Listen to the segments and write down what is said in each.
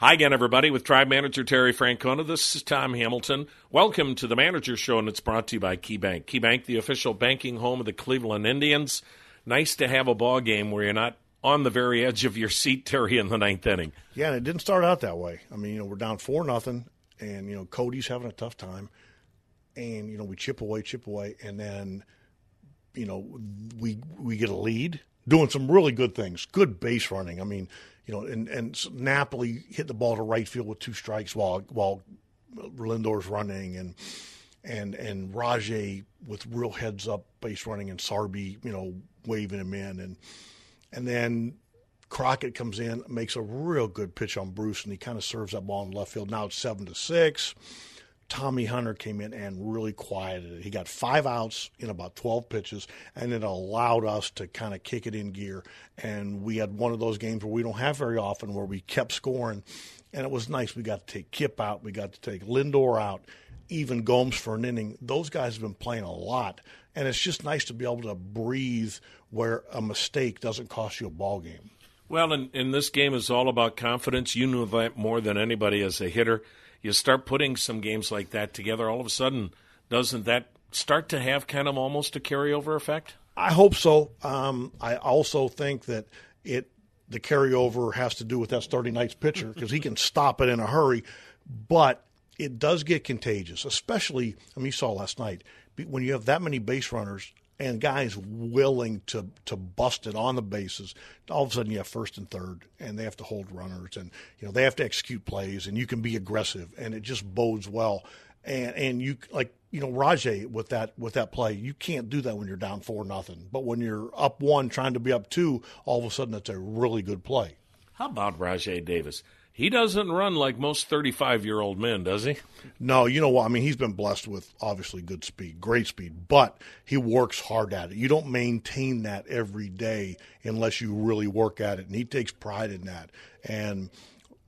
Hi again, everybody, with Tribe Manager Terry Francona. This is Tom Hamilton. Welcome to the Manager Show, and it's brought to you by KeyBank. KeyBank, the official banking home of the Cleveland Indians. Nice to have a ball game where you're not on the very edge of your seat, Terry, in the ninth inning. Yeah, and it didn't start out that way. I mean, you know, we're down four nothing, and you know, Cody's having a tough time, and you know, we chip away, chip away, and then, you know, we we get a lead, doing some really good things, good base running. I mean you know, and and Napoli hit the ball to right field with two strikes while while Lindor's running, and and and Rajay with real heads up base running, and Sarby, you know, waving him in, and and then Crockett comes in, makes a real good pitch on Bruce, and he kind of serves that ball in left field. Now it's seven to six. Tommy Hunter came in and really quieted it. He got five outs in about 12 pitches, and it allowed us to kind of kick it in gear. And we had one of those games where we don't have very often where we kept scoring, and it was nice. We got to take Kip out, we got to take Lindor out, even Gomes for an inning. Those guys have been playing a lot, and it's just nice to be able to breathe where a mistake doesn't cost you a ball game. Well, and, and this game is all about confidence. You knew that more than anybody as a hitter you start putting some games like that together, all of a sudden, doesn't that start to have kind of almost a carryover effect? I hope so. Um, I also think that it the carryover has to do with that starting night's pitcher because he can stop it in a hurry, but it does get contagious, especially. I mean, you saw last night when you have that many base runners and guys willing to to bust it on the bases. All of a sudden, you have first and third, and they have to hold runners, and you know they have to execute plays, and you can be aggressive, and it just bodes well. And and you like you know Rajay with that with that play, you can't do that when you're down four nothing. But when you're up one, trying to be up two, all of a sudden that's a really good play. How about Rajay Davis? He doesn't run like most 35 year old men, does he? No, you know what? I mean, he's been blessed with obviously good speed, great speed, but he works hard at it. You don't maintain that every day unless you really work at it, and he takes pride in that. And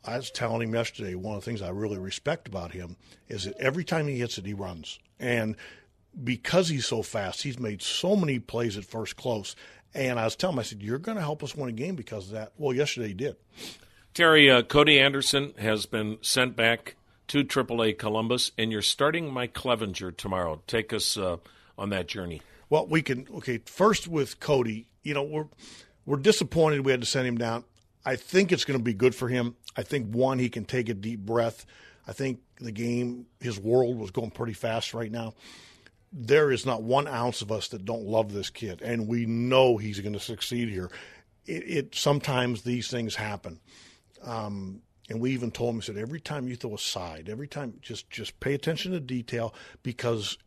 I was telling him yesterday, one of the things I really respect about him is that every time he hits it, he runs. And because he's so fast, he's made so many plays at first close. And I was telling him, I said, You're going to help us win a game because of that. Well, yesterday he did. Terry, uh, Cody Anderson has been sent back to AAA Columbus, and you're starting Mike Clevinger tomorrow. Take us uh, on that journey. Well, we can. Okay, first with Cody, you know we're we're disappointed we had to send him down. I think it's going to be good for him. I think one, he can take a deep breath. I think the game, his world was going pretty fast right now. There is not one ounce of us that don't love this kid, and we know he's going to succeed here. It, it sometimes these things happen. Um, and we even told him, he said, every time you throw a side, every time, just just pay attention to detail because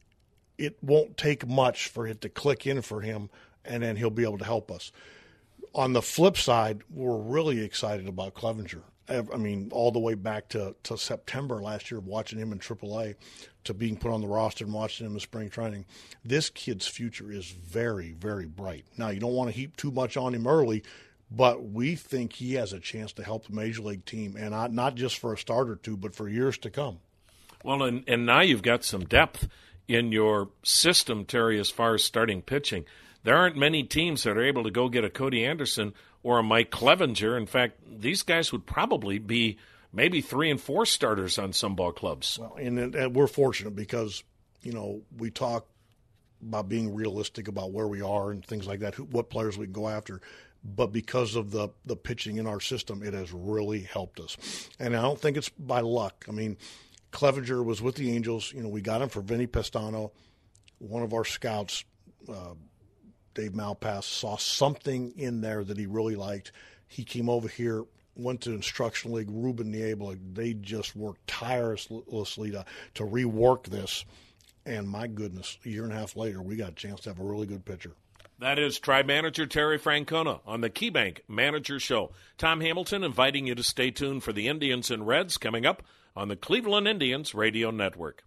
it won't take much for it to click in for him, and then he'll be able to help us. On the flip side, we're really excited about Clevinger. I mean, all the way back to, to September last year, watching him in AAA, to being put on the roster and watching him in spring training. This kid's future is very, very bright. Now, you don't want to heap too much on him early but we think he has a chance to help the major league team, and not, not just for a start or two, but for years to come. Well, and, and now you've got some depth in your system, Terry, as far as starting pitching. There aren't many teams that are able to go get a Cody Anderson or a Mike Clevinger. In fact, these guys would probably be maybe three and four starters on some ball clubs. Well, and, and we're fortunate because you know we talk about being realistic about where we are and things like that, who, what players we can go after but because of the the pitching in our system, it has really helped us. And I don't think it's by luck. I mean, Clevinger was with the Angels. You know, we got him for Vinnie Pestano. One of our scouts, uh, Dave Malpass, saw something in there that he really liked. He came over here, went to Instructional League, Ruben Niebla. They just worked tirelessly to, to rework this. And my goodness, a year and a half later, we got a chance to have a really good pitcher. That is Tribe Manager Terry Francona on the KeyBank Manager Show. Tom Hamilton inviting you to stay tuned for the Indians and Reds coming up on the Cleveland Indians Radio Network.